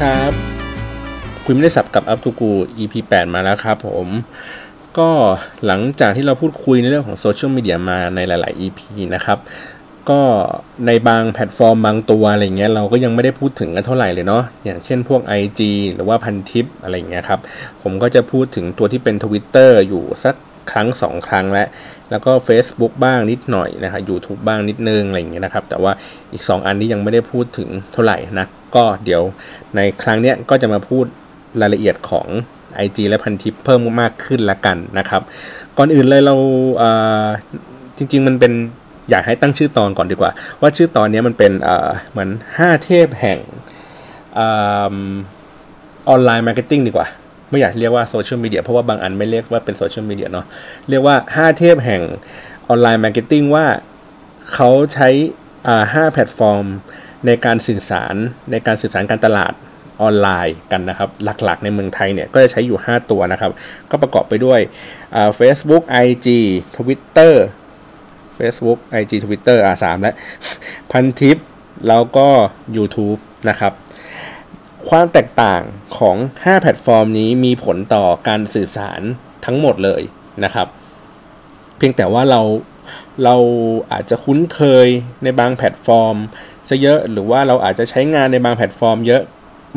ครับ คุยไม่ได้ศัพท์กับ Up to กู EP 8 มาแล้วครับผม ก็หลังจากที่เราพูดคุยในเรื่องของโซเชียลมีเดียมาในหลาย ๆ EP นะครับ ก็ในบางแพลตฟอร์มบางตัวอะไรเงี้ยเราก็ยังไม่ได้พูดถึงกันเท่าไหร่เลยเนาะ อย่างเช่นพวก IG หรือว่าพันทิปอะไรเงี้ยครับ ผมก็จะพูดถึงตัวที่เป็น Twitter อยู่สัก ครั้ง 2 ครั้งแล้ว แล้วก็ Facebook บ้างนิดหน่อยนะครับ YouTube บ้างนิดนึงอะไรอย่างเงี้ยนะครับ แต่ว่าอีก 2 อันที่ยังไม่ได้พูดถึงเท่าไหร่นะ ก็เดี๋ยวในครั้งเนี้ยก็จะมาพูดรายละเอียดของ IG และพันทิปเพิ่มมากขึ้นละกันนะครับ ก่อนอื่นเลยเราจริง ๆ มันเป็นอยากให้ตั้งชื่อตอนก่อนดีกว่า ว่าชื่อตอนนี้มันเป็นเหมือน 5 เทพแห่ง online marketing ดีกว่า ไม่อยากเรียกว่าโซเชียลมีเดียเพราะว่าบางอันไม่เรียกว่าเป็นโซเชียลมีเดียเนาะเรียกว่า 5 เทพแห่งonline marketing ว่าเขาใช้อ่าห้าแพลตฟอร์ม ในการสื่อสารในการสื่อสารการตลาดออนไลน์กันนะครับ หลักๆในเมืองไทยเนี่ย ก็จะใช้อยู่ 5 ตัวนะครับ ก็ประกอบไปด้วยอ่า Facebook IG Twitter Facebook IG Twitter อ่าสามและพันทิปแล้วก็ YouTube นะครับ ความแตกต่างของ 5 แพลตฟอร์มนี้มีผลต่อการสื่อสารทั้งหมดเลยนะครับ เพียงแต่ว่าเราเราอาจจะคุ้นเคยในบางแพลตฟอร์มซะเยอะหรือว่าเราอาจจะใช้งานในบางแพลตฟอร์ม เยอะ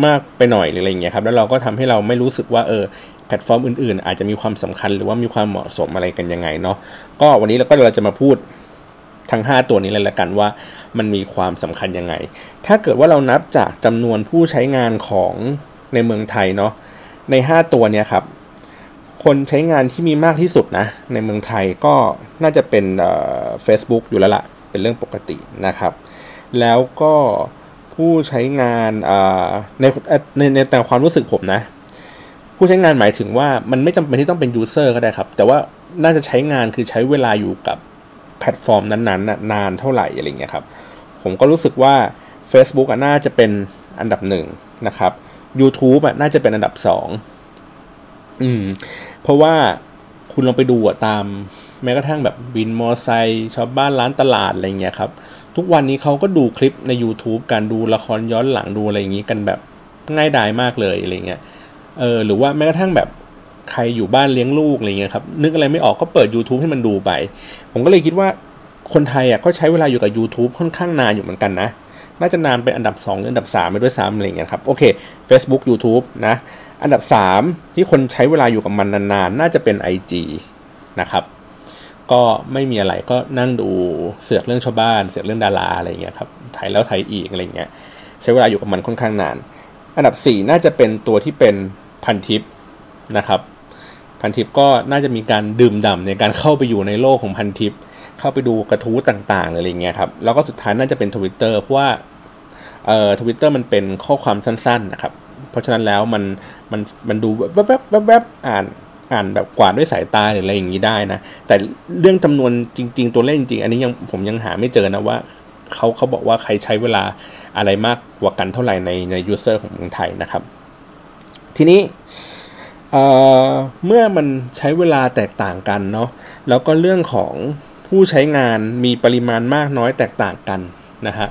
มากไปหน่อยหรืออะไรเงี้ยครับแล้วเราก็ทำให้เราไม่รู้สึกว่าเออแพลตฟอร์มอื่นๆ อาจจะมีความสำคัญหรือว่ามีความเหมาะสมอะไรกันยังไงเนาะก็วันนี้เราก็เราจะมาพูด ทั้ง 5 ตัวนี้เลยละกันว่ามันมีความสำคัญยังไง ถ้าเกิดว่าเรานับจากจำนวนผู้ใช้งานของในเมืองไทยเนาะใน 5 ตัวเนี้ยครับคนใช้งานที่มีมากที่สุดนะในเมืองไทยก็น่าจะเป็นเฟซบุ๊กอยู่แล้วล่ะ เป็นเรื่องปกตินะครับ แล้วก็ผู้ใช้งานในในในแต่ความรู้สึกผมนะ ผู้ใช้งานหมายถึงว่ามันไม่จำเป็นที่ต้องเป็น user ก็ได้ครับ แต่ว่าน่าจะใช้งานคือใช้เวลาอยู่กับ แพลตฟอร์มนั้นๆนานเท่าไหร่อะไรเงี้ยครับผมก็รู้สึกว่า Facebook อะน่าจะเป็นอันดับหนึ่งนะครับ YouTube อะน่าจะเป็นอันดับสองอืม เพราะว่าคุณลองไปดูอะตาม แม้กระทั่งแบบบินมอไซค์ชาวบ้านร้านตลาดอะไรเงี้ยครับ ทุกวันนี้เขาก็ดูคลิปใน YouTube การดูละครย้อนหลังดูอะไรอย่างงี้กันแบบง่ายดายมากเลยอะไรเงี้ยเออหรือว่าแม้กระทั่งแบบ ใครอยู่บ้านเลี้ยงลูกอะไรเงี้ยครับนึกอะไรไม่ออกก็เปิด YouTube ให้มันดูไป ผมก็เลยคิดว่าคนไทยอะก็ใช้เวลาอยู่กับ YouTube ค่อนข้างนานอยู่เหมือนกันนะ น่าจะนานเป็นอันดับ 2 หรืออันดับ 3 ไปด้วยซ้ำอะไรเงี้ยครับ โอเค Facebook YouTube นะ อันดับ 3 ที่คนใช้เวลาอยู่กับมันนานๆ น่าจะเป็น IG นะครับ ก็ไม่มีอะไรก็นั่งดูเสือกเรื่องชาวบ้าน เสือกเรื่องดาราอะไรเงี้ยครับถ่ายแล้วถ่ายอีกอะไรเงี้ยใช้เวลาอยู่กับมันค่อนข้างนาน อันดับ 4 น่าจะเป็นตัวที่เป็นพันทิปนะครับ พันทิปก็น่าจะมีการดื่มด่าในการเข้าไปอยู่ในโลกของพันทิป เข้าไปดูกระทู้ต่างๆอะไรเงี้ยครับ แล้วก็สุดท้ายน่าจะเป็นทวิตเตอร์เพราะว่าเอ่อทวิตเตอร์มันเป็นข้อความสั้นๆนะครับ เพราะฉะนั้นแล้วมันมันมันดูแวบๆแวบๆอ่านอ่านแบบกวาดด้วยสายตาหรืออะไรอย่างนี้ได้นะ แต่เรื่องจำนวนจริง ๆ ตัวเลขจริงๆ อันนี้ยังผมยังหาไม่เจอนะว่าเขาเขาบอกว่าใครใช้เวลาอะไรมากกว่ากันเท่าไหร่ในใน user ของเมืองไทยนะครับ ทีนี้ เมื่อมันใช้เวลาแตกต่างกันเนาะแล้วก็เรื่องของผู้ใช้งานมีปริมาณมากน้อยแตกต่างกันนะฮะ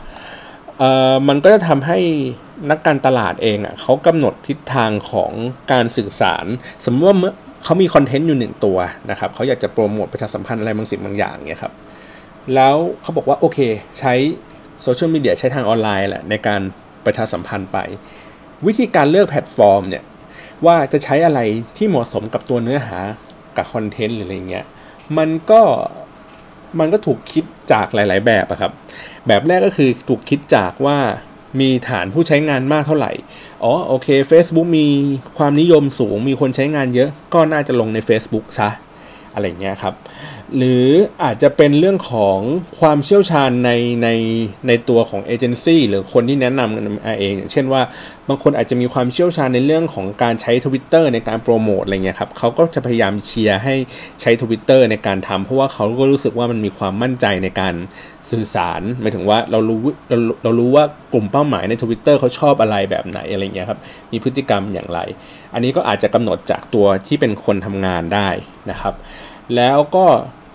มันก็จะทำให้นักการตลาดเองอะ่ะเขากำหนดทิศทางของการสื่อสาร สมมติว่าเมื่อเขามีคอนเทนต์อยู่หนึ่งตัวนะครับเขาอยากจะโปรโมทประชาสัมพันธ์อะไรบางสิ่งบางอย่างเนี่ยครับแล้วเขาบอกว่าโอเคใช้โซเชียลมีเดียใช้ทางออนไลน์แหละในการประชาสัมพันธ์ไป วิธีการเลือกแพลตฟอร์มเนี่ย ว่าจะใช้อะไรที่เหมาะสมกับตัวเนื้อหากับคอนเทนต์หรืออะไรเงี้ยมันก็มันก็ถูกคิดจากหลาย ๆ แบบอะครับ แบบแรกก็คือถูกคิดจากว่ามีฐานผู้ใช้งานมากเท่าไหร่ อ๋อโอเค Facebook มีความนิยมสูงมีคนใช้งานเยอะก็น่าจะลงใน Facebook ซะอะไรเงี้ยครับ หรืออาจจะเป็นเรื่องของความเชี่ยวชาญในในในตัวของเอเจนซี่หรือคนที่แนะนำกันเองเช่นว่าบางคนอาจจะมีความเชี่ยวชาญในเรื่องของการใช้ทวิตเตอร์ในการโปรโมทอะไรเงี้ยครับเขาก็จะพยายามเชียร์ให้ใช้ทวิตเตอร์ในการทำเพราะว่าเขาก็รู้สึกว่ามันมีความมั่นใจในการสื่อสารหมายถึงว่าเรารู้เราเรารู้ว่ากลุ่มเป้าหมายในทวิตเตอร์เขาชอบอะไรแบบไหนอะไรเงี้ยครับมีพฤติกรรมอย่างไร อันนี้ก็อาจจะกำหนดจากตัวที่เป็นคนทำงานได้นะครับ แล้วก็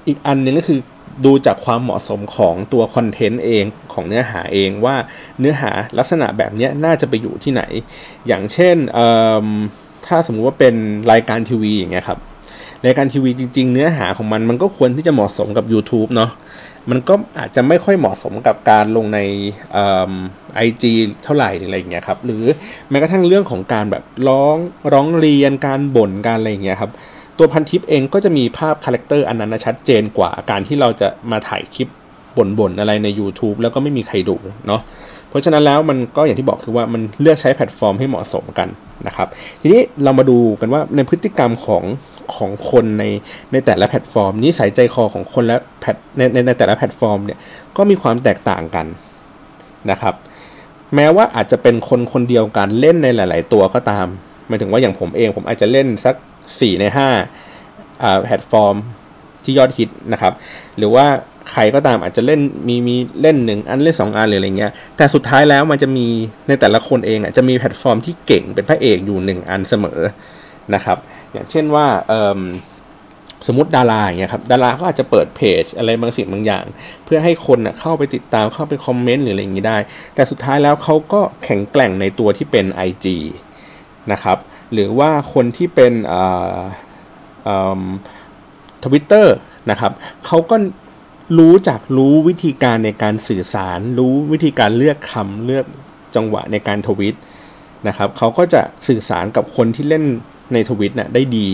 อีกอันหนึ่งก็คือดูจากความเหมาะสมของตัวคอนเทนต์เองของเนื้อหาเองว่าเนื้อหาลักษณะแบบนี้น่าจะไปอยู่ที่ไหน อย่างเช่นถ้าสมมุติว่าเป็นรายการทีวีอย่างเงี้ยครับรายการทีวีจริง ๆ เนื้อหาของมันมันก็ควรที่จะเหมาะสมกับ YouTube เนาะมันก็อาจจะไม่ค่อยเหมาะสมกับการลงในไอจีเท่าไหร่อะไรอย่างเงี้ยครับหรือแม้กระทั่งเรื่องของการแบบร้องร้องเรียนการบ่นการอะไรอย่างเงี้ยครับ ตัวพันทิปเองก็จะมีภาพ character อันนั้นชัดเจนกว่าการที่เราจะมาถ่ายคลิปบ่นๆอะไรใน YouTube แล้วก็ไม่มีใครดูเนาะเพราะฉะนั้นแล้วมันก็อย่างที่บอกคือว่ามันเลือกใช้แพลตฟอร์มให้เหมาะสมกันนะครับ ทีนี้เรามาดูกันว่าในพฤติกรรมของของคนในในแต่ละแพลตฟอร์มนิสัยใจคอของคนและแพในในในแต่ละแพลตฟอร์มเนี่ยก็มีความแตกต่างกันนะครับ แม้ว่าอาจจะเป็นคนคนเดียวกันเล่นในหลาย ๆ ตัวก็ตามหมายถึงว่าอย่างผมเองผมอาจจะเล่นสัก 4 ใน5แพลตฟอร์มที่ยอดฮิตนะครับ หรือว่าใครก็ตามอาจจะเล่นมีมีเล่นหนึ่งอันเล่นสองอันหรืออะไรเงี้ย แต่สุดท้ายแล้วมันจะมีในแต่ละคนเองอะจะมีแพลตฟอร์มที่เก่งเป็นพระเอกอยู่หนึ่งอันเสมอนะครับ อย่างเช่นว่าสมมติดาราอย่างเงี้ยครับดาราก็อาจจะเปิดเพจอะไรบางสิ่งบางอย่าง เพื่อให้คนเข้าไปติดตามเข้าไปคอมเมนต์หรืออะไรอย่างนี้ได้ แต่สุดท้ายแล้วเขาก็แข็งแกร่งในตัวที่เป็น IG นะครับ หรือว่าคนที่เป็นทวิตเตอร์นะครับเขาก็รู้จักรู้วิธีการในการสื่อสาร รู้วิธีการเลือกคำเลือกจังหวะในการทวิตนะครับเขาก็จะสื่อสารกับคนที่เล่นในทวิตนะ่ะได้ดี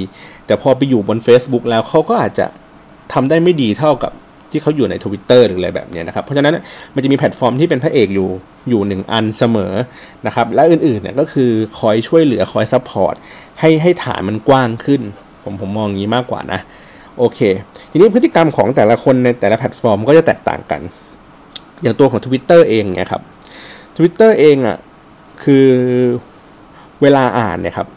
แต่พอไปอยู่บน Facebook แล้วเขาก็อาจจะทำได้ไม่ดีเท่ากับ ที่เขาอยู่ในทวิตเตอร์หรืออะไรแบบนี้นะครับเพราะฉะนั้นมันจะมีแพลตฟอร์มที่เป็นพระเอกอยู่อยู่หนึ่งอันเสมอนะครับและอื่นๆเนี่ยก็คือคอยช่วยเหลือคอย support ให้ให้ฐานมันกว้างขึ้น ผมผมมองอย่างนี้มากกว่านะโอเค ทีนี้พฤติกรรมของแต่ละคนในแต่ละแพลตฟอร์มก็จะแตกต่างกัน อย่างตัวของ Twitter เองเนี่ยครับ Twitter เองอะ่ะคือเวลาอ่านเนี่ยครับ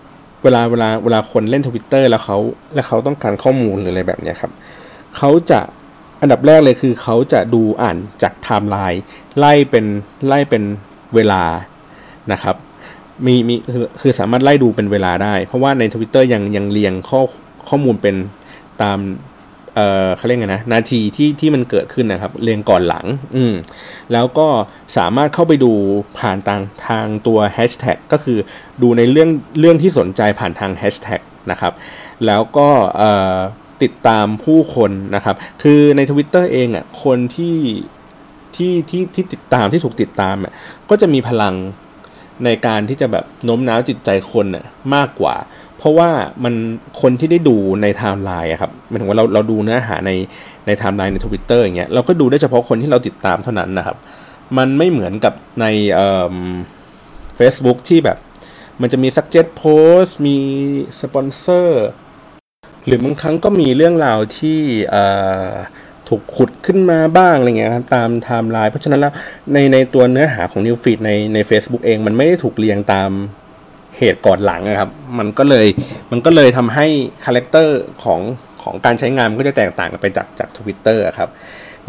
เวลาเวลาเวลาคนเล่นทวิตเตอร์แล้วเขาแล้วเขาต้องการข้อมูลหรืออะไรแบบนี้ครับเขาจะ อันดับแรกเลยคือเขาจะดูอ่านจากไทม์ไลน์ไล่เป็นไล่เป็นเวลานะครับมีมีคือคือสามารถไล่ดูเป็นเวลาได้ เพราะว่าในทวิตเตอร์ยังยังเรียงข้อข้อมูลเป็นตามเอ่อเขาเรียกไงนะนาทีที่ที่มันเกิดขึ้นนะครับ เรียงก่อนหลัง อืมแล้วก็สามารถเข้าไปดูผ่านทางทางตัวแฮชแท็กก็คือดูในเรื่องเรื่องที่สนใจผ่านทางแฮชแท็กนะครับ แล้วก็เอ่อ ติดตามผู้คนนะครับ คือในทวิตเตอร์เองอะคนที่ที่ที่ที่ติดตามที่ถูกติดตามอะก็จะมีพลังในการที่จะแบบโน้มน้าวจิตใจคนน่ะมากกว่า เพราะว่ามันคนที่ได้ดูในไทม์ไลน์ครับหมายถึงว่าเราเราดูเนื้อหาในในไทม์ไลน์ในทวิตเตอร์อย่างเงี้ยเราก็ดูได้เฉพาะคนที่เราติดตามเท่านั้นนะครับ มันไม่เหมือนกับในเอ่อ Facebook ที่แบบ มันจะมี suggest post มีสปอนเซอร์ หรือบางครั้งก็มีเรื่องราวที่ถูกขุดขึ้นมาบ้างอะไรเงี้ยครับตามไทม์ไลน์เพราะฉะนั้นแล้วในในตัวเนื้อหาของ New Feed ในใน Facebook เอง มันไม่ได้ถูกเรียงตามเหตุก่อนหลังนะครับ มันก็เลยมันก็เลยทำให้ character ของของการใช้งานมันก็จะแตกต่างกันไปจากจากทวิตเตอร์ครับ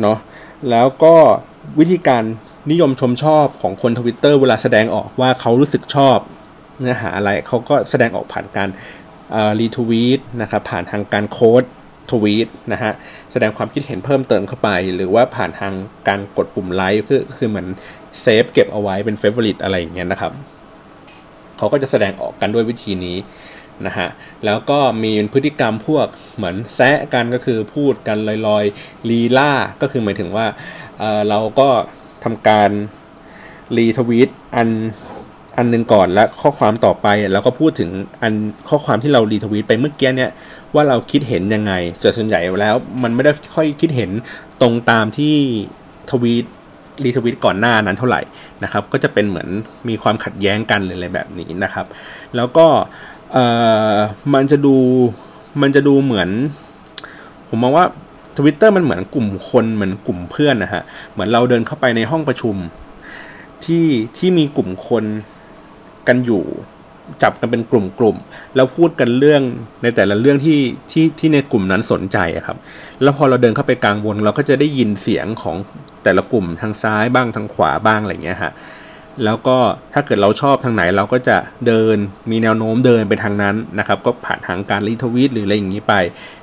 เนาะแล้วก็วิธีการนิยมชมชอบของคนทวิตเตอร์เวลาแสดงออกว่าเขารู้สึกชอบเนื้อหาอะไรเขาก็แสดงออกผ่านการ retweet นะครับผ่านทางการ quote tweet นะฮะแสดงความคิดเห็นเพิ่มเติมเข้าไป หรือว่าผ่านทางการกดปุ่มไลค์คือคือเหมือน save เก็บเอาไว้เป็น favorite อะไรอย่างเงี้ยนะครับเขาก็จะแสดงออกกันด้วยวิธีนี้นะฮะแล้วก็มีพฤติกรรมพวกเหมือนแซะกันก็คือพูดกันลอยๆลีล่าก็คือหมายถึงว่าเเราก็ทำการรีทวีตอัน อันหนึ่งก่อนและข้อความต่อไปแล้วก็พูดถึงอันข้อความที่เรารีทวีตไปเมื่อกี้เนี่ยว่าเราคิดเห็นยังไงส่วนใหญ่แล้ว มันไม่ได้ค่อยคิดเห็นตรงตามที่ทวีตรีทวิตก่อนหน้านั้นเท่าไหร่นะครับ ก็จะเป็นเหมือนมีความขัดแย้งกันหรืออะไรแบบนี้นะครับ แล้วก็มันจะดูมันจะดูเหมือน ผมมองว่าทวิตเตอร์มันเหมือนกลุ่มคนเหมือนกลุ่มเพื่อนนะฮะเหมือนเราเดินเข้าไปในห้องประชุมที่ที่มีกลุ่มคน กันอยู่ จับกันเป็นกลุ่มๆแล้วพูดกันเรื่องในแต่ละเรื่องที่ที่ที่ในกลุ่มนั้นสนใจครับ แล้วพอเราเดินเข้าไปกลางวงเราก็จะได้ยินเสียงของแต่ละกลุ่มทางซ้ายบ้างทางขวาบ้างอะไรเงี้ยฮะแล้วก็ถ้าเกิดเราชอบทางไหนเราก็จะเดินมีแนวโน้มเดินไปทางนั้นนะครับ ก็ผ่านทางการรีทวีตหรืออะไรอย่างนี้ไป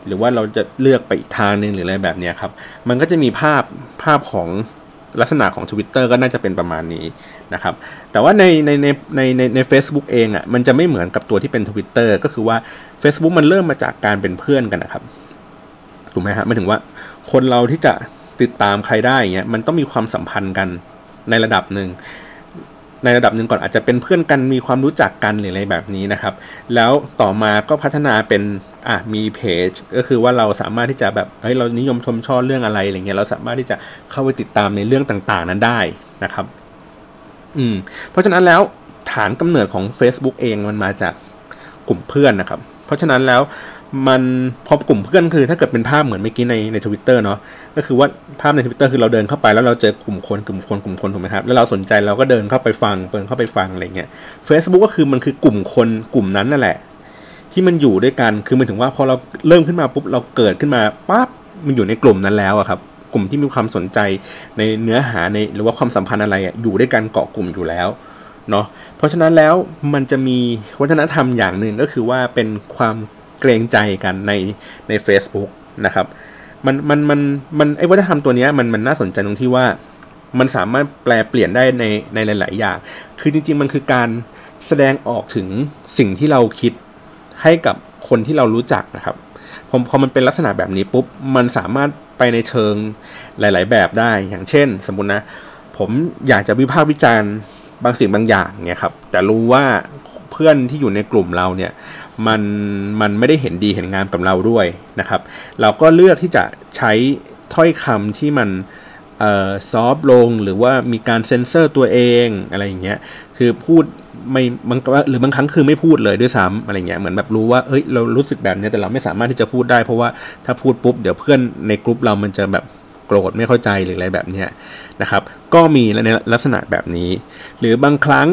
หรือว่าเราจะเลือกไปอีกทางหนึ่งหรืออะไรแบบนี้ครับ มันก็จะมีภาพภาพของลักษณะของ Twitter ก็น่าจะเป็นประมาณนี้ นะครับ แต่ว่าในในในในในใน a c e b o o k เองอะ่ะมันจะไม่เหมือนกับตัวที่เป็น Twitter ก็คือว่า Facebook มันเริ่มมาจากการเป็นเพื่อนกันนะครับถูกไหมฮะหมายถึงว่าคนเราที่จะติดตามใครได้เงี้ยมันต้องมีความสัมพันธ์กันในระดับหนึ่งในระดับหนึ่งก่อนอาจจะเป็นเพื่อนกันมีความรู้จักกันหรืออะไรแบบนี้นะครับ แล้วต่อมาก็พัฒนาเป็นอะมีเพจก็คือว่าเราสามารถที่จะแบบเฮ้ยเรานิยมชมชอบเรื่องอะไรอะไรเงี้ยเราสามารถที่จะเข้าไปติดตามในเรื่องต่างๆ นั้นได้นะครับ อืม เพราะฉะนั้นแล้วฐานกำเนิดของ Facebook เองมันมาจากกลุ่มเพื่อนนะครับ เพราะฉะนั้นแล้วมันพอกลุ่มเพื่อนคือ ถ้าเกิดเป็นภาพเหมือนเมื่อกี้ในในทวิตเตอร์เนาะก็คือว่าภาพในทวิตเตอร์คือเราเดินเข้าไปแล้วเราเจอกลุ่มคนกลุ่มคนกลุ่มคนถูกไหมครับแล้วเราสนใจเราก็เดินเข้าไปฟังเปิดเข้าไปฟังอะไรเงี้ย Facebook ก็คือมันคือกลุ่มคนกลุ่มนั้นนั่นแหละ ที่มันอยู่ด้วยกันคือมันถึงว่าพอเราเริ่มขึ้นมาปุ๊บเราเกิดขึ้นมาปั๊บมันอยู่ในกลุ่มนั้นแล้วอะครับ กลุ่มที่มีความสนใจในเนื้อหาในหรือว่าความสัมพันธ์อะไรอยู่ด้วยกันเกาะกลุ่มอยู่แล้วเนาะเพราะฉะนั้นแล้วมันจะมีวัฒนธรรมอย่างหนึ่งก็คือว่าเป็นความเกรงใจกันในใน Facebook นะครับมันมันมันมันไอ้วัฒนธรรมตัวนี้มันมันน่าสนใจตรงที่ว่ามันสามารถแปลเปลี่ยนได้ในในหลาย ๆ อย่าง คือจริง ๆ มันคือการแสดงออกถึงสิ่งที่เราคิดให้กับคนที่เรารู้จักนะครับพอพอมันเป็นลักษณะแบบนี้ปุ๊บ มันสามารถ ไปในเชิงหลาย ๆ แบบได้ อย่างเช่น สมมตินะ ผมอยากจะวิพากษ์วิจารณ์บางสิ่งบางอย่างเนี่ยครับ แต่รู้ว่าเพื่อนที่อยู่ในกลุ่มเราเนี่ย มันมันไม่ได้เห็นดีเห็นงามกับเราด้วยนะครับ เราก็เลือกที่จะใช้ถ้อยคำที่มันซอฟลงหรือว่ามีการเซ็นเซอร์ตัวเองอะไรอย่างเงี้ย คือพูด ไม่บางหรือบางครั้งคือไม่พูดเลยด้วยซ้ำอะไรเงี้ยเหมือนแบบรู้ว่าเฮ้ยเรารู้สึกแบบนี้แต่เราไม่สามารถที่จะพูดได้ เพราะว่าถ้าพูดปุ๊บเดี๋ยวเพื่อนในกลุ่มเรามันจะแบบโกรธไม่เข้าใจหรืออะไรแบบนี้นะครับ ก็มีในลักษณะแบบนี้ หรือบางครั้ง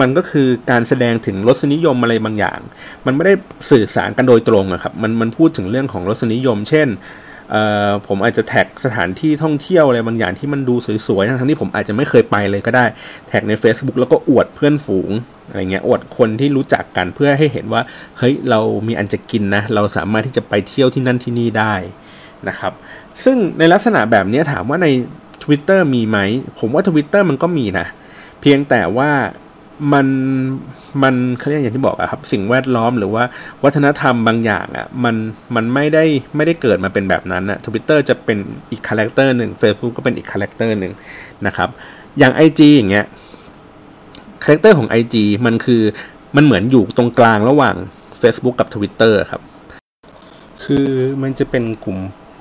มันก็คือการแสดงถึงรสนิยมอะไรบางอย่าง มันไม่ได้สื่อสารกันโดยตรงอะครับมันมันพูดถึงเรื่องของรสนิยม เช่น ผมอาจจะแท็กสถานที่ท่องเที่ยวอะไรบางอย่างที่มันดูสวยๆทั้งที่ผมอาจจะไม่เคยไปเลยก็ได้ แท็กใน Facebook แล้วก็อวดเพื่อนฝูงอะไรเงี้ยอวดคนที่รู้จักกันเพื่อให้เห็นว่าเฮ้ยเรามีอันจะกินนะเราสามารถที่จะไปเที่ยวที่นั่นที่นี่ได้นะครับ ซึ่งในลักษณะแบบนี้ถามว่าใน Twitter มีไหม ผมว่า Twitter มันก็มีนะ เพียงแต่ว่า มันมันเขาเรียกอย่างที่บอกอะครับ สิ่งแวดล้อมหรือว่าวัฒนธรรมบางอย่างอะมันมันไม่ได้ไม่ได้เกิดมาเป็นแบบนั้นอะทวิตเตอร์จะเป็นอีกคาแรคเตอร์หนึ่ง Facebook ก็เป็นอีก character หนึ่งนะครับ อย่าง IG อย่างเงี้ยcharacter ของ IG มันคือมันเหมือนอยู่ตรงกลางระหว่าง Facebook กับ Twitter ครับ คือมันจะเป็นกลุ่ม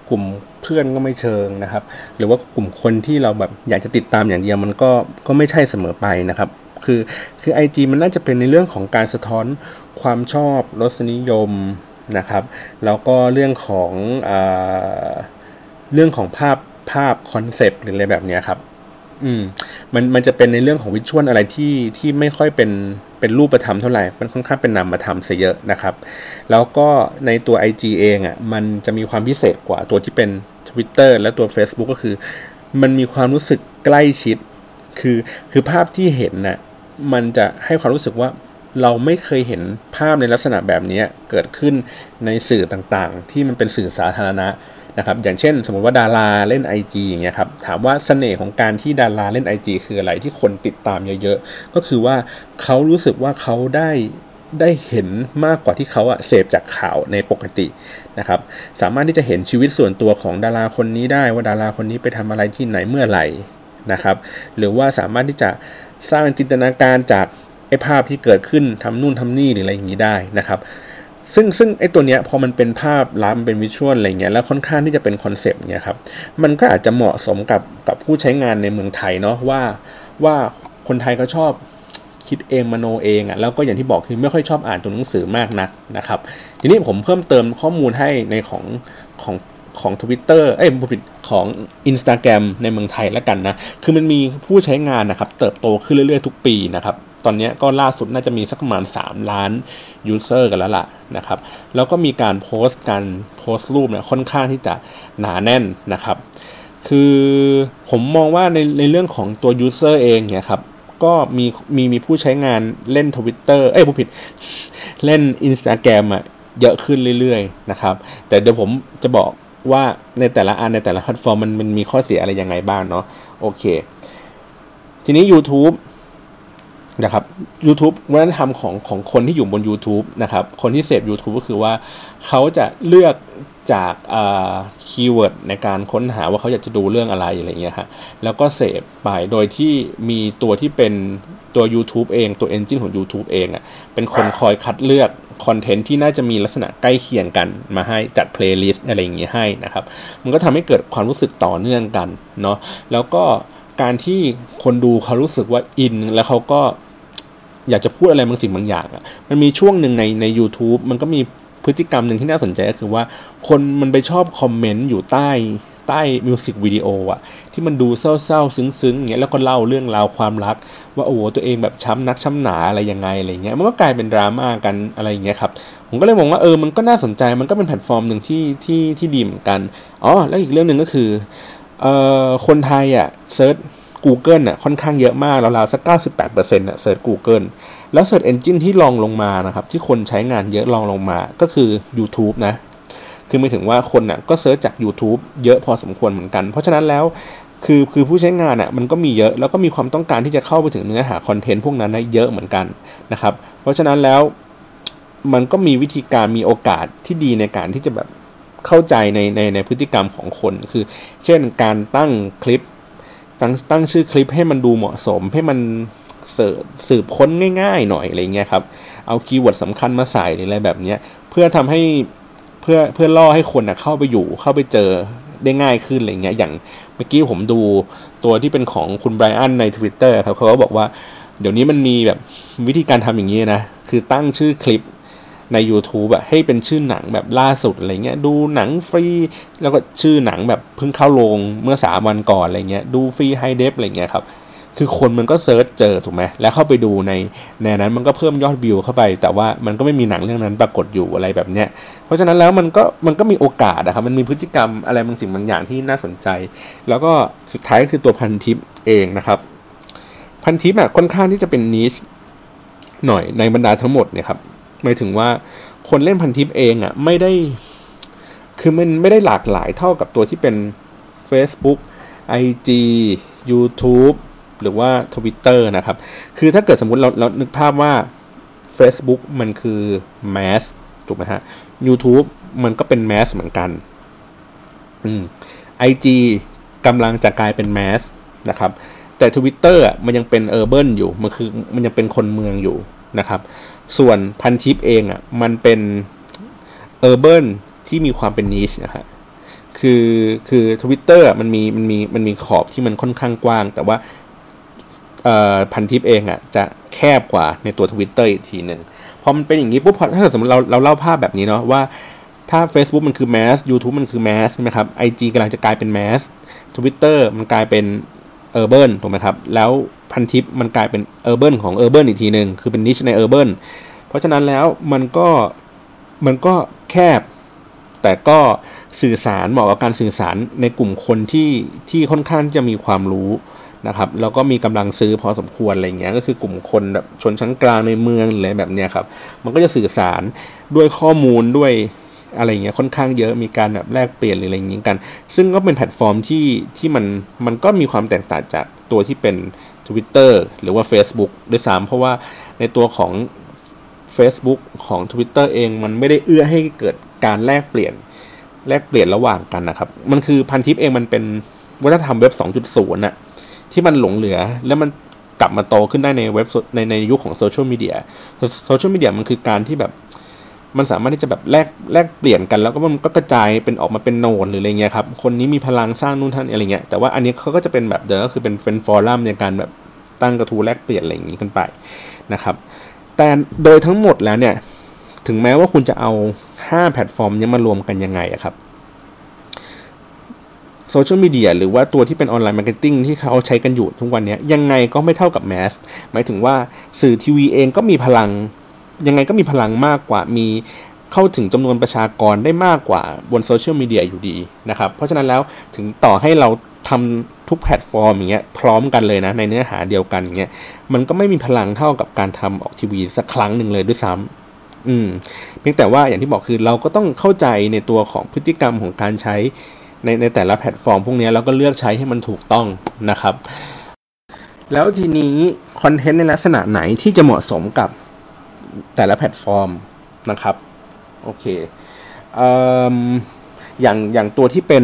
กลุ่มเพื่อนก็ไม่เชิงนะครับ หรือว่ากลุ่มคนที่เราแบบอยากจะติดตามอย่างเดียวมันก็ก็ไม่ใช่เสมอไปนะครับ คือคือ IG มันน่าจะเป็นในเรื่องของการสะท้อนความชอบรสนิยมนะครับแล้วก็เรื่องของอเรื่องของภาพภาพ concept หรืออะไรแบบนี้ครับอืมมันมันจะเป็นในเรื่องของวิชวลอะไรที่ที่ไม่ค่อยเป็นเป็นรูปธรรมเท่าไหร่ มันค่อนข้างเป็นนามธรรมซะเยอะนะครับ แล้วก็ในตัว IG เองอะ่ะมันจะมีความพิเศษกว่าตัวที่เป็น Twitter และตัว Facebook ก็คือ มันมีความรู้สึกใกล้ชิด คือคือภาพที่เห็นนะ่ะ มันจะให้ความรู้สึกว่าเราไม่เคยเห็นภาพในลักษณะแบบนี้เกิดขึ้นในสื่อต่างๆ ที่มันเป็นสื่อสาธารณะนะครับอย่างเช่น สมมติว่าดาราเล่น IG อย่างเงี้ยครับถามว่าสเสน่ห์ของการที่ดาราเล่น IG คืออะไรที่คนติดตามเยอะๆ ก็คือว่าเขารู้สึกว่าเขาได้ได้เห็นมากกว่าที่เขาอะเสพจากข่าวในปกตินะครับสามารถที่จะเห็นชีวิตส่วนตัวของดาราคนนี้ได้ว่าดาราคนนี้ไปทำอะไรที่ไหนเมื่อไหร่นะครับหรือว่าสามารถที่จะ สร้างจินตนาการจากไอ้ภาพที่เกิดขึ้นทำนู่นทำนี่หรืออะไรอย่างนี้ได้นะครับ ซึ่งซึ่งไอ้ตัวเนี้ยพอมันเป็นภาพลับเป็นวิชวลอะไรเงี้ยแล้วค่อนข้างที่จะเป็นคอนเซปต์เนี่ยครับมันก็อาจจะเหมาะสมกับกับผู้ใช้งานในเมืองไทยเนาะว่าว่าคนไทยเขาชอบคิดเองมโนเองอะ่ะแล้วก็อย่างที่บอกคือไม่ค่อยชอบอ่านตัวหนังสือมากนักนะครับ ทีนี้ผมเพิ่มเติมข้อมูลให้ในของของ ของ Twitter เอ้ยผิดของ Instagram ในเมืองไทยแล้วกันนะ คือมันมีผู้ใช้งานนะครับ เติบโตขึ้นเรื่อยๆ ทุกปีนะครับ ตอนนี้ก็ล่าสุดน่าจะมีสักประมาณ 3 ล้าน user กันแล้วล่ะนะครับ แล้วก็มีการโพสต์การโพสต์รูปเนี่ยค่อนข้างที่จะหนาแน่นนะครับ คือผมมองว่าในในเรื่องของตัว user เองเนี่ยครับก็มีมีมีผู้ใช้งานเล่นทวิตเตอร์เอ้ยพูดผิด เล่น Instagram อะเยอะขึ้นเรื่อยๆนะครับ แต่เดี๋ยวผมจะบอก ว่าในแต่ละอันในแต่ละแพลตฟอร์มมันมันมีข้อเสียอะไรยังไงบ้างเนาะโอเค ทีนี้ YouTube นะครับ YouTube วัฒนธรรมของของคนที่อยู่บน YouTube นะครับ คนที่เสพ YouTube ก็คือว่าเขาจะเลือกจาก keyword ในการค้นหาว่าเขาอยากจะดูเรื่องอะไรอะไรเงี้ยครับแล้วก็เสพไปโดยที่มีตัวที่เป็นตัว YouTube เองตัว Engine ของ YouTube เองอะ่ะเป็นคนคอยคัดเลือก content ที่น่าจะมีลักษณะใกล้เคียงกันมาให้จัด playlist อะไรอย่างเงี้ยให้นะครับ มันก็ทำให้เกิดความรู้สึกต่อเนื่องกันเนาะแล้วก็การที่คนดูเขารู้สึกว่าอิน แล้วเขาก็อยากจะพูดอะไรบางสิ่งบางอย่างอะ่ะมันมีช่วงหนึ่งในใน u t u b e มันก็มีพฤติกรรมหนึ่งที่น่าสนใจก็คือว่า คนมันไปชอบคอมเมนต์อยู่ใต้ ใต้มิวสิกวิดีโออะที่มันดูเศร้าๆ ซึ้งๆอย่างเงี้ยแล้วก็เล่าเรื่องราวความรัก ว่าโอ้โหตัวเองแบบช้ำนักช้ำหนาอะไรยังไงอะไรเงี้ยมันก็กลายเป็นดราม่ากันอะไรอย่างเงี้ยครับผมก็เลยมองว่าเออมันก็น่าสนใจมันก็เป็นแพลตฟอร์มหนึ่งที่ที่ที่ดีเหมือนกันอ๋อแล้วอีกเรื่องหนึ่งก็คือเอ่อคนไทยอะเซิร์ช Google อะค่อนข้างเยอะมากราวๆสัก 98%อน่ะเซิร์ช Google แล้ว Search Engine ที่รองลงมานะครับ ที่คนใช้งานเยอะรองลงมาก็คือ YouTube นะ คือหมายถึงว่าคนอะก็ search จาก YouTube เยอะพอสมควรเหมือนกัน เพราะฉะนั้นแล้วคือคือผู้ใช้งานอะมันก็มีเยอะแล้วก็มีความต้องการที่จะเข้าไปถึงเนื้อหา content พวกนั้นเยอะเหมือนกันนะครับเพราะฉะนั้นแล้วมันก็มีวิธีการมีโอกาสที่ดีในการที่จะแบบเข้าใจในในในพฤติกรรมของคนคือ เช่นการตั้งคลิปตั้งตั้งชื่อคลิปให้มันดูเหมาะสมให้มันสืบค้นง่าย ๆ หน่อยอะไรเงี้ยครับเอา keyword สำคัญมาใส่หรืออะไรแบบเนี้ยเพื่อทำให้ เพื่อเพื่อล่อให้คนเข้าไปอยู่เข้าไปเจอได้ง่ายขึ้นอะไรเงี้ยอย่างเมื่อกี้ผมดูตัวที่เป็นของคุณไบรอันใน Twitter ครับเขาก็บอกว่าเดี๋ยวนี้มันมีแบบวิธีการทำอย่างนี้นะ คือตั้งชื่อคลิปใน YouTube อะให้เป็นชื่อหนังแบบล่าสุดอะไรเงี้ยดูหนังฟรี แล้วก็ชื่อหนังแบบเพิ่งเข้าโรงเมื่อสามวันก่อนอะไรเงี้ยดูฟรี high def อะไรเงี้ยครับ คือคนมันก็ search เจอถูกไหมแล้วเข้าไปดูในในนั้นมันก็เพิ่มยอดวิวเข้าไป แต่ว่ามันก็ไม่มีหนังเรื่องนั้นปรากฏอยู่อะไรแบบเนี้ยเพราะฉะนั้นแล้วมันก็มันก็มีโอกาสนะครับมันมีพฤติกรรมอะไรบางสิ่งบางอย่างที่น่าสนใจ แล้วก็สุดท้ายก็คือตัวพันทิปเองนะครับ พันทิปอะค่อนข้างที่จะเป็นนิชหน่อยในบรรดาทั้งหมดเนี่ยครับหมายถึงว่าคนเล่นพันทิปเองอะ่ะไม่ได้ คือมันไม่ได้หลากหลายเท่ากับตัวที่เป็น Facebook IG YouTube หรือว่า Twitter นะครับ คือถ้าเกิดสมมติเราเรานึกภาพว่า Facebook มันคือแมสถูกไหมฮะ YouTube มันก็เป็น mass เหมือนกันอืม IG กำลังจะกลายเป็น mass นะครับ แต่ Twitter อะมันยังเป็น urban อยู่ มันคือมันยังเป็นคนเมืองอยู่นะครับ ส่วนพันทิปเองอะ่ะมันเป็น urban ที่มีความเป็น niche นะฮะคือคือทวิตเตอร์มันมีมันมีมันมีขอบที่มันค่อนข้างกว้าง แต่ว่า พันทิปเองอะ่ะจะแคบกว่าในตัวทวิตเตอร์อีกทีหนึ่งพอมันเป็นอย่างนี้ปุ๊บถ้าสมมติเราเราเล่าภาพแบบนี้เนาะว่าถ้า Facebook มันคือแมส YouTube มันคือแมสใช่ไหมครับ IG กำลังจะกลายเป็น mass Twitter มันกลายเป็น urban ถูกไหมครับ แล้วพันทิปมันกลายเป็น urban ของ urban อีกทีหนึ่งคือเป็น niche ใน urban เพราะฉะนั้นแล้วมันก็มันก็แคบ แต่ก็สื่อสารเหมาะกับการสื่อสารในกลุ่มคนที่ที่ค่อนข้างจะมีความรู้ นะครับแล้วก็มีกำลังซื้อพอสมควรอะไรเงี้ยก็คือกลุ่มคนแบบชนชั้นกลางในเมืองอะไรแบบเนี้ยครับมันก็จะสื่อสารด้วยข้อมูลด้วยอะไรเงี้ยค่อนข้างเยอะมีการแบบแลกเปลี่ยนหรืออะไรอย่างงี้กัน ซึ่งก็เป็นแพลตฟอร์มที่ที่มันมันก็มีความแตกต่างจากตัวที่เป็น Twitter หรือว่า Facebook ด้วยซ้ำเพราะว่าในตัวของ Facebook ของ Twitter เองมันไม่ได้เอื้อให้เกิดการแลกเปลี่ยนแลกเปลี่ยนระหว่างกันนะครับ มันคือพันทิปเองมันเป็นวัฒนธรรมเว็บ 2.0น่ะ ที่มันหลงเหลือ แล้วมันกลับมาโตขึ้นได้ในเว็บในในยุคของโซเชียลมีเดียโซเชียลมีเดียมันคือการที่แบบมันสามารถที่จะแบบแลกแลกเปลี่ยนกันแล้วก็มันก็กระจายเป็นออกมาเป็น node หรืออะไรเงี้ยครับ คนนี้มีพลังสร้างนู่นท่านอะไรเงี้ยแต่ว่าอันนี้เขาก็จะเป็นแบบเดิมก็คือเป็น fan forum ในการแบบตั้งกระทู้แลกเปลี่ยนอะไรอย่างนี้กันไปนะครับ แต่โดยทั้งหมดแล้วเนี่ย ถึงแม้ว่าคุณจะเอา 5 แพลตฟอร์มนี้มารวมกันยังไงอะครับ โซเชียลมีเดียหรือว่าตัวที่เป็น online marketing ที่เขาใช้กันอยู่ทุกวันนี้ยังไงก็ไม่เท่ากับ mass หมายถึงว่าสื่อทีวีเองก็มีพลัง ยังไงก็มีพลังมากกว่ามีเข้าถึงจำนวนประชากรได้มากกว่าบนโซเชียลมีเดียอยู่ดีนะครับ เพราะฉะนั้นแล้วถึงต่อให้เราททำทุกแพลตฟอร์มอย่างเงี้ยพร้อมกันเลยนะในเนื้อหาเดียวกันอย่างเงี้ยมันก็ไม่มีพลังเท่ากับการทำออกทีวีสักครั้งหนึ่งเลยด้วยซ้ำอืมเพียงแต่ว่าอย่างที่บอกคือเราก็ต้องเข้าใจในตัวของพฤติกรรมของการใช้ ในในแต่ละแพลตฟอร์มพวกนี้แล้วก็เลือกใช้ให้มันถูกต้องนะครับ แล้วทีนี้คอนเทนต์ในลักษณะไหนที่จะเหมาะสมกับแต่ละแพลตฟอร์มนะครับโอเคออย่างอย่างตัวที่เป็น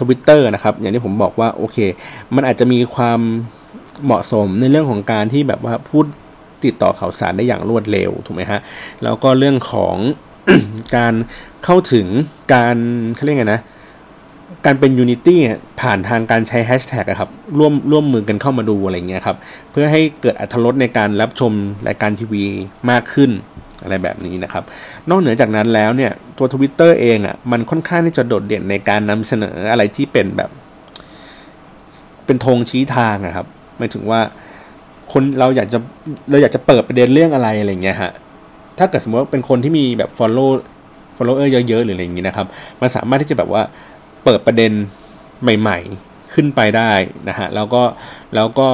ทวิตเตอร์นะครับ อย่างที่ผมบอกว่าโอเค มันอาจจะมีความเหมาะสมในเรื่องของการที่แบบว่าพูดติดต่อข่าวสารได้อย่างรวดเร็วถูกไหมฮะแล้วก็เรื่องของการเข้าถึงการเขาเรียกไงนะ การเป็นยูนิตี้ผ่านทางการใช้แฮชแท็กครับร่วมร่วมมือกันเข้ามาดูอะไรเงี้ยครับ เพื่อให้เกิดอัตรสในการรับชมรายการทีวีมากขึ้นอะไรแบบนี้นะครับ นอกเหนือจากนั้นแล้วเนี่ยตัว Twitter เองอะ่ะมันค่อนข้างที่จะโดดเด่นในการนำเสนออะไรที่เป็นแบบ เป็นธงชี้ทางอะครับหมายถึงว่าคนเราอยากจะเราอยากจะเปิดประเด็นเรื่องอะไรอะไรเงี้ยฮะถ้าเกิดสมมติว่าเป็นคนที่มีแบบ follow follower เยอะๆหรืออะไรอย่างงี้นะครับ มันสามารถที่จะแบบว่า เปิดประเด็นใหม่ ๆ ขึ้นไปได้นะฮะแล้วก็แล้วก็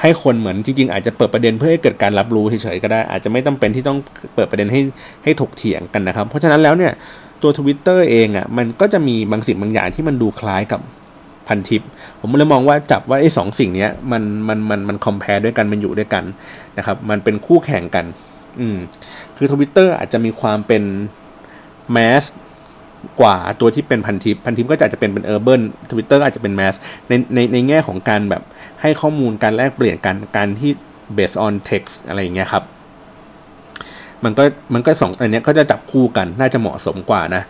ให้คนเหมือนจริง ๆ อาจจะเปิดประเด็นเพื่อให้เกิดการรับรู้เฉยๆก็ได้ อาจจะไม่ต้องเป็นที่ต้องเปิดประเด็นให้ให้ถกเถียงกันนะครับ เพราะฉะนั้นแล้วเนี่ยตัวทวิตเตอร์เองอะ่ะมันก็จะมีบางสิ่งบางอย่างที่มันดูคล้ายกับพันทิป ผมเลยมองว่าจับว่าไอ้สองสิ่งนี้มันมันมันมัน compare ด้วยกันมันอยู่ด้วยกันนะครับ มันเป็นคู่แข่งกัน อืมคือทวิตเตอร์อาจจะมีความเป็น mass กว่าตัวที่เป็นพันทิป พันทิปก็อาจจะเป็นเป็น urban ทวิตเตอร์อาจจะเป็น mass ในในในแง่ของการแบบให้ข้อมูลการแลกเปลี่ยนกันการที่ based on text อะไรอย่างเงี้ยครับ มันก็มันก็สองอันเนี้ยก็จะจับคู่กันน่าจะเหมาะสมกว่านะ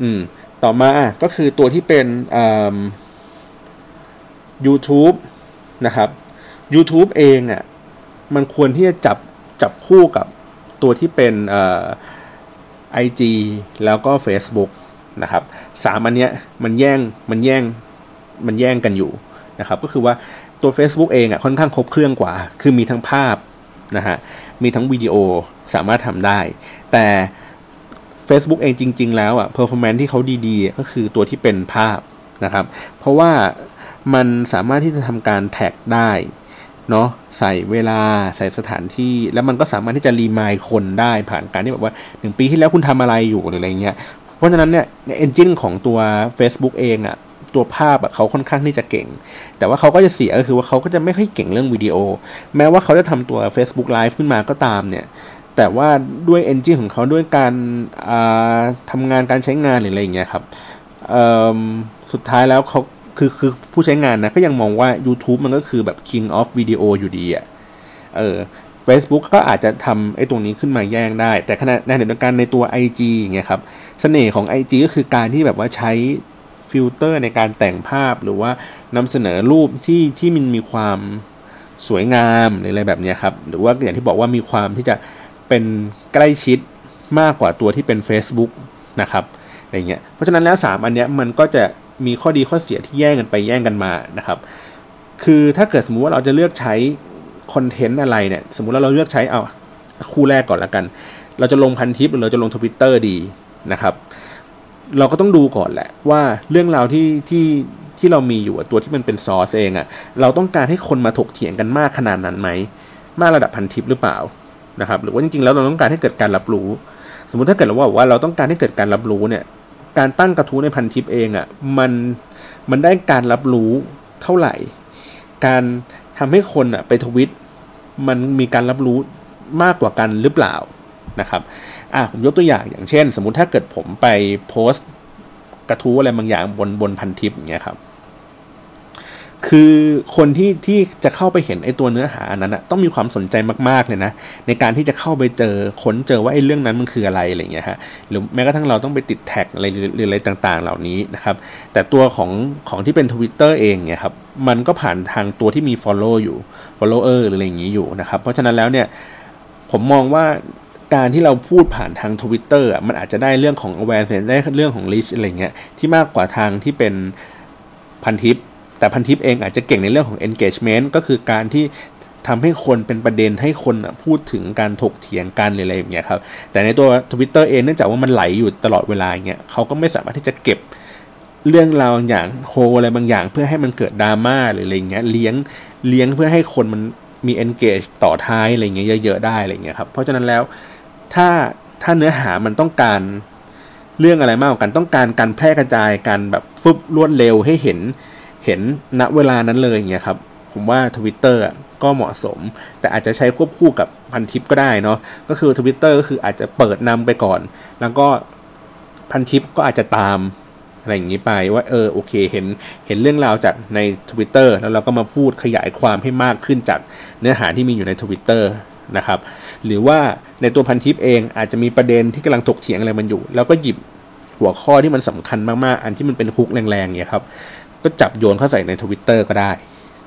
อืม ต่อมาก็คือตัวที่เป็นอ่า YouTube นะครับ YouTube เองอะ่ะมันควรที่จะจับจับคู่กับตัวที่เป็นเอ่อ IG แล้วก็ Facebook นะครับสามอันเนี้ยมันแย่งมันแย่งมันแย่งกันอยู่นะครับก็คือว่าตัว Facebook เองอะค่อนข้างครบเครื่องกว่า คือมีทั้งภาพนะฮะมีทั้งวิดีโอสามารถทำได้ แต่ Facebook เองจริง ๆ แล้วอะ performance ที่เขาดีๆ ก็คือตัวที่เป็นภาพนะครับ เพราะว่ามันสามารถที่จะทำการแท็กได้เนาะใส่เวลาใส่สถานที่ แล้วมันก็สามารถที่จะรีมายคนได้ผ่านการที่แบบว่าหนึ่งปีที่แล้วคุณทำอะไรอยู่หรืออะไรเงี้ย เพราะฉะนั้นเนี่ยเอนจินของตัว Facebook เองอะตัวภาพอะเขาค่อนข้างที่จะเก่ง แต่ว่าเขาก็จะเสียก็คือว่าเขาก็จะไม่ค่อยเก่งเรื่องวิดีโอ แม้ว่าเขาจะทำตัว Facebook Live ขึ้นมาก็ตามเนี่ย แต่ว่าด้วย engine ของเขาด้วยการทำงานการใช้งานหรืออะไรอย่างเงี้ยครับสุดท้ายแล้วเขาคือคือผู้ใช้งานนะก็ยังมองว่า YouTube มันก็คือแบบ king of video อยู่ดีอะ่ะเออ Facebook ก็อาจจะทำไอ้ตรงนี้ขึ้นมาแย่งได้ แต่ขณะในเดียวกันในตัว IG อย่างเงี้ยครับสเสน่ห์ของ IG ก็คือการที่แบบว่าใช้ฟิลเตอร์ในการแต่งภาพหรือว่านำเสนอรูปที่ที่มันมีความสวยงามหรืออะไรแบบนี้ครับ หรือว่าอย่างที่บอกว่ามีความที่จะเป็นใกล้ชิดมากกว่าตัวที่เป็น Facebook นะครับอะไรเงี้ยเพราะฉะนั้นแล้ว 3 อันเนี้ยมันก็จะมีข้อดีข้อเสียที่แย่งกันไปแย่งกันมานะครับ คือถ้าเกิดสมมุติว่าเราจะเลือกใช้ คอนเทนต์อะไรเนี่ยสมมุติว่าเราเลือกใช้เอาคู่แรกก่อนละกัน เราจะลงพันทิปหรือเราจะลงทวิตเตอร์ดีนะครับ เราก็ต้องดูก่อนแหละว่าเรื่องราวที่ที่ที่เรามีอยู่ตัวที่มันเป็นซอสเองอะ่ะเราต้องการให้คนมาถกเถียงกันมากขนาดนั้นไหมมากระดับพันทิปหรือเปล่านะครับ หรือว่าจริงๆแล้วเราต้องการให้เกิดการรับรู้ สมมติถ้าเกิดเราบอกว่าเราต้องการให้เกิดการรับรู้เนี่ยการตั้งกระทู้ในพันทิปเองอะ่ะมันมันได้การรับรู้เท่าไหร่ การ ทำให้คนอะไปทวิตมันมีการรับรู้มากกว่ากันหรือเปล่านะครับอะผมยกตัวอย่างอย่างเช่น สมมุติถ้าเกิดผมไปโพสต์กระทู้อะไรบางอย่างบนบนพันทิปอย่างเงี้ยครับ คือคนที่ที่จะเข้าไปเห็นไอ้ตัวเนื้อหาอันั้นอะต้องมีความสนใจมากๆเลยนะ ในการที่จะเข้าไปเจอค้นเจอว่าไอ้เรื่องนั้นมันคืออะไรอะไรเงี้ยฮะหรือแม้กระทั่งเราต้องไปติดแท็กอะไรหรืออะไรต่างๆ เหล่านี้นะครับ แต่ตัวของของที่เป็น Twitter เองเนี่ยครับมันก็ผ่านทางตัวที่มี follow อยู่ follower หรืออะไรอย่างนี้อยู่นะครับ เพราะฉะนั้นแล้วเนี่ยผมมองว่าการที่เราพูดผ่านทาง Twitter อะมันอาจจะได้เรื่องของ awareness ได้เรื่องของ reach อะไรเงี้ยที่มากกว่าทางที่เป็นพันทิป แต่พันทิปเองอาจจะเก่งในเรื่องของ engagement ก็คือการที่ทำให้คนเป็นประเด็นให้คนพูดถึงการถกเถียงกันอะไรอย่างเงี้ยครับแต่ในตัว Twitter เองเนื่องจากว่ามันไหลอยู่ตลอดเวลาเงี้ยเขาก็ไม่สามารถที่จะเก็บเรื่องราวบางอย่างโฮอะไรบางอย่าง เพื่อให้มันเกิดดราม่าหรืออะไรเงี้ยเลี้ยงเลี้ยงเพื่อให้คนมันมี engage ต่อท้ายอะไรเงี้ยเยอะๆได้อะไรเงี้ยครับเพราะฉะนั้นแล้วถ้าถ้าเนื้อหามันต้องการเรื่องอะไรมากกว่ากันต้องการการแพร่กระจายการแบบฟึบรวดเร็วให้เห็น เห็นณเวลานั้นเลยอย่างเงี้ยครับผมว่า Twitter ก็เหมาะสม แต่อาจจะใช้ควบคู่กับพันทิปก็ได้เนาะก็คือ Twitter ก็คืออาจจะเปิดนำไปก่อน แล้วก็พันทิปก็อาจจะตามอะไรอย่างนี้ไปว่าเออโอเคเห็นเห็นเรื่องราวจากใน Twitter แล้วเราก็มาพูดขยายความให้มากขึ้นจากเนื้อหาที่มีอยู่ใน Twitter นะครับ หรือว่าในตัวพันทิปเองอาจจะมีประเด็นที่กำลังถกเถียงอะไรมันอยู่ แล้วก็หยิบหัวข้อที่มันสำคัญมากๆ อันที่มันเป็นฮุกแรงๆเนี่ยครับ ก็จับโยนเข้าใส่ใน Twitter ก็ได้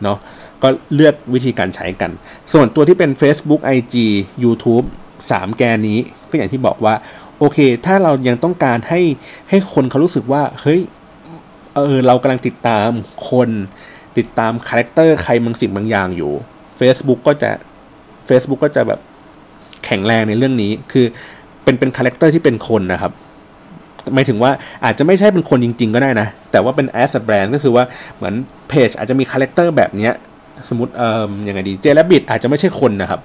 เนาะก็เลือกวิธีการใช้กัน ส่วนตัวที่เป็น Facebook IG YouTube 3 แกนนี้ก็อย่างที่บอกว่า โอเค ถ้าเรายังต้องการให้ให้คนเขารู้สึกว่า เฮ้ยเออเรากำลังติดตามคนติดตามคาแรคเตอร์ใครบางสิ่งบางอย่างอยู่ Facebook ก็จะ Facebook ก็จะแบบแข็งแรงในเรื่องนี้ คือเป็นเป็นคาแรคเตอร์ที่เป็นคนนะครับ หมายถึงว่าอาจจะไม่ใช่เป็นคนจริง ๆ ก็ได้นะ แต่ว่าเป็น as brand ก็คือว่าเหมือนเพจอาจจะมีคาแรคเตอร์แบบเนี้ยสมมติเอ่อยังไงดี Jay the Rabbit อาจจะไม่ใช่คนนะครับ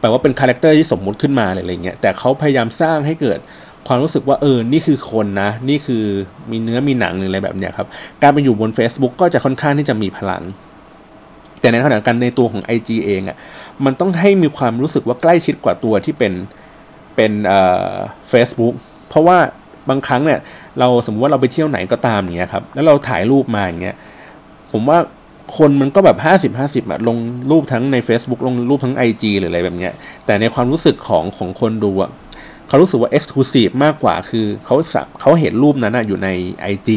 แปลว่าเป็นคาแรคเตอร์ที่สมมุติขึ้นมาอะไรเงี้ยแต่เขาพยายามสร้างให้เกิดความรู้สึกว่าเออ นี่คือคนนะ นี่คือมีเนื้อมีหนังอะไรแบบเนี้ยครับ การไปอยู่บน Facebook ก็จะค่อนข้างที่จะมีพลัง แต่ในขณะกันในตัวของ IG เองอะ่ะ มันต้องให้มีความรู้สึกว่าใกล้ชิดกว่าตัวที่เป็นเป็นเอ่อ Facebook เพราะว่า บางครั้งเนี่ยเราสมมติว่าเราไปเที่ยวไหนก็ตามอย่างเงี้ยครับแล้วเราถ่ายรูปมาอย่างเงี้ยผมว่าคนมันก็แบบห้าสิบห้าสิบอะลงรูปทั้งใน Facebook ลงรูปทั้ง IG หรืออะไรแบบเนี้ย แต่ในความรู้สึกของของคนดูอะเขารู้สึกว่า Exclusive มากกว่าคือเขาเขาเห็นรูปนั้นอยู่ใน IG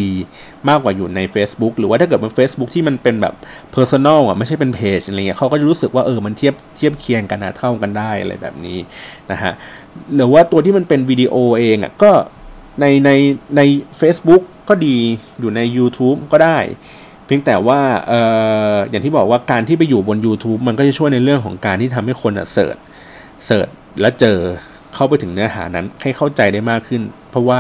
มากกว่าอยู่ใน Facebook หรือว่าถ้าเกิดเป็น Facebook ที่มันเป็นแบบ Personal อะไม่ใช่เป็นเพจอะไรเงี้ยเขาก็จะรู้สึกว่าเออมันเทียบเทียบเคียงกันนะเท่ากันได้อะไรแบบนี้นะฮะหรือว่าตัวที่มันเป็นวิดีโอเองอะก็ ในในใน Facebook ก็ดีอยู่ใน YouTube ก็ได้ เพียงแต่ว่าเอออย่างที่บอกว่าการที่ไปอยู่บน YouTube มันก็จะช่วยในเรื่องของการที่ทำให้คน search search แล้วเจอเข้าไปถึงเนื้อหานั้นให้เข้าใจได้มากขึ้น เพราะว่า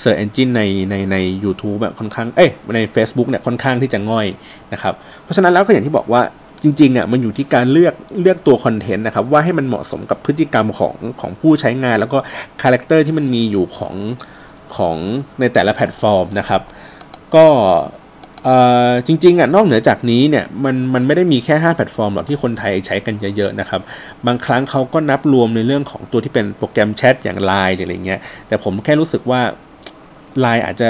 เสิร์ชเอนจินในในใน u t u b e แบบค่อนข้าง เอ้ยใน Facebook เนี่ยค่อนข้างที่จะง่อยนะครับ เพราะฉะนั้นแล้วก็อย่างที่บอกว่า จริงๆอะมันอยู่ที่การเลือกเลือกตัวคอนเทนต์นะครับว่าให้มันเหมาะสมกับพฤติกรรมของของผู้ใช้งาน แล้วก็คาแรคเตอร์ที่มันมีอยู่ของของในแต่ละแพลตฟอร์มนะครับ ก็จริงๆอะนอกเหนือจากนี้เนี่ยมันมันไม่ได้มีแค่ 5 แพลตฟอร์มหรอกที่คนไทยใช้กันเยอะๆนะครับ บางครั้งเขาก็นับรวมในเรื่องของตัวที่เป็นโปรแกรมแชทอย่าง Line อะไรเงี้ยแต่ผมแค่รู้สึกว่า Line อาจจะ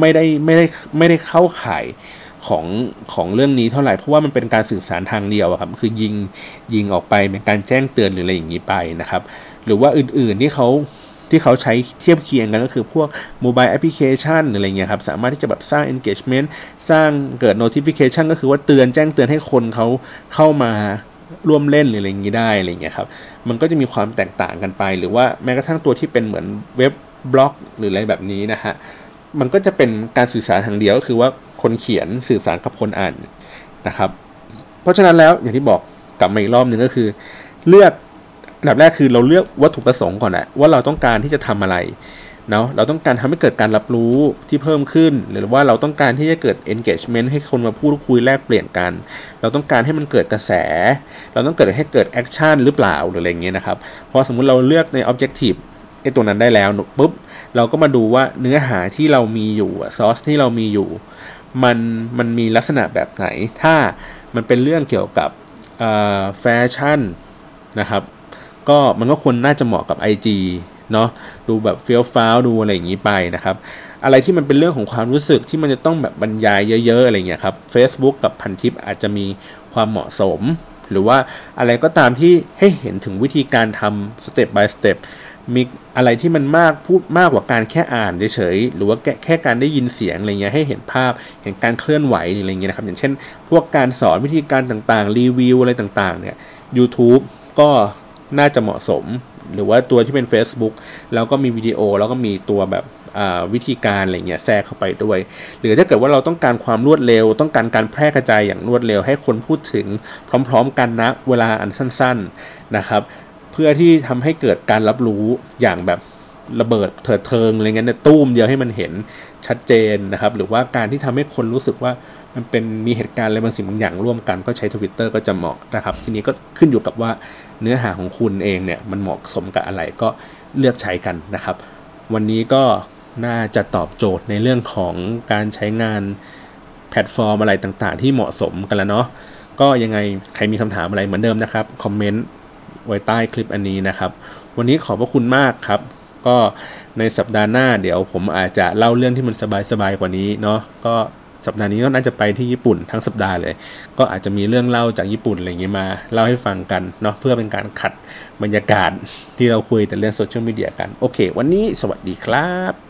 ไม่ได้ไม่ได้ไม่ได้เข้าข่าย ของของเรื่องนี้เท่าไหร่ เพราะว่ามันเป็นการสื่อสารทางเดียวครับ คือยิงยิงออกไปเป็นการแจ้งเตือนหรืออะไรอย่างนี้ไปนะครับ หรือว่าอื่นๆที่เขาที่เขาใช้เทียบเคียงกันก็คือพวกโมบายแอปพลิเคชันอะไรเงี้ยครับ สามารถที่จะแบบสร้าง engagement สร้างเกิด notification ก็คือว่าเตือนแจ้งเตือนให้คนเขาเข้ามาร่วมเล่นหรืออะไรอย่างนี้ได้อะไรเงี้ยครับ มันก็จะมีความแตกต่างกันไป หรือว่าแม้กระทั่งตัวที่เป็นเหมือนเว็บบล็อก หรืออะไรแบบนี้นะฮะ มันก็จะเป็นการสื่อสารทางเดียวก็คือว่าคนเขียนสื่อสารกับคนอ่านนะครับ เพราะฉะนั้นแล้วอย่างที่บอกกลับมาอีกรอบหนึ่งก็คือ เลือกอันดับแรกคือเราเลือกวัตถุประสงค์ก่อนอะว่าเราต้องการที่จะทำอะไรเนาะเราต้องการทำให้เกิดการรับรู้ที่เพิ่มขึ้น หรือว่าเราต้องการที่จะเกิด engagement ให้คนมาพูดคุยแลกเปลี่ยนกัน เราต้องการให้มันเกิดกระแส เราต้องเกิดให้เกิด action หรือเปล่าหรืออะไรเงี้ยนะครับพอสมมุติเราเลือกใน objective อ้ตัวนั้นได้แล้วปุ๊บเราก็มาดูว่าเนื้อหาที่เรามีอยู่ซอสที่เรามีอยู่มันมันมีลักษณะแบบไหน ถ้ามันเป็นเรื่องเกี่ยวกับแฟชั่นนะครับ ก็มันก็ควรน่าจะเหมาะกับ IG เนาะดูแบบเฟี้ยวฟ้าวดูอะไรอย่างนี้ไปนะครับ อะไรที่มันเป็นเรื่องของความรู้สึกที่มันจะต้องแบบบรรยายเยอะๆอะไรเงี้ยครับ Facebook กับพันทิปอาจจะมีความเหมาะสม หรือว่าอะไรก็ตามที่ให้เห็นถึงวิธีการทำสเต็ป by สเต็ป มีอะไรที่มันมากพูดมากกว่าการแค่อ่านเฉยๆหรือว่าแค่การได้ยินเสียงอะไรเงี้ยให้เห็นภาพเห็นการเคลื่อนไหวอะไรเงี้ยนะครับ อย่างเช่น พวกการสอนวิธีการต่างๆ รีวิวอะไรต่างๆ เนี่ย YouTube ก็น่าจะเหมาะสม หรือว่าตัวที่เป็น Facebook แล้วก็มีวิดีโอแล้วก็มีตัวแบบวิธีการอะไรเงี้ยแทรกเข้าไปด้วย หรือถ้าเกิดว่าเราต้องการความรวดเร็ว ต้องการการแพร่กระจายอย่างรวดเร็ว ให้คนพูดถึงพร้อม ๆ กันนะเวลาอันสั้น ๆนะครับ เพื่อที่ทำให้เกิดการรับรู้อย่างแบบระเบิดเถิดเทิงอะไรเงี้ยตู้มเดียวให้มันเห็นชัดเจนนะครับ หรือว่าการที่ทำให้คนรู้สึกว่ามันเป็นมีเหตุการณ์อะไรบางสิ่งบางอย่างร่วมกันก็ใช้ Twitter ก็จะเหมาะนะครับ ทีนี้ก็ขึ้นอยู่กับว่าเนื้อหาของคุณเองเนี่ยมันเหมาะสมกับอะไรก็เลือกใช้กันนะครับ วันนี้ก็น่าจะตอบโจทย์ในเรื่องของการใช้งานแพลตฟอร์มอะไรต่างๆ ที่เหมาะสมกันแล้วเนาะก็ยังไงใครมีคำถามอะไรเหมือนเดิมนะครับคอมเมนต์ ไว้ใต้คลิปอันนี้นะครับ วันนี้ขอบพระคุณมากครับ ก็ในสัปดาห์หน้าเดี๋ยวผมอาจจะเล่าเรื่องที่มันสบายๆกว่านี้เนาะก็สัปดาห์นี้ก็น่าจะไปที่ญี่ปุ่นทั้งสัปดาห์เลย ก็อาจจะมีเรื่องเล่าจากญี่ปุ่นอะไรอย่างเงี้ยมาเล่าให้ฟังกันเนาะเพื่อเป็นการขัดบรรยากาศที่เราคุยแต่เรื่องโซเชียลมีเดียกัน โอเค วันนี้สวัสดีครับ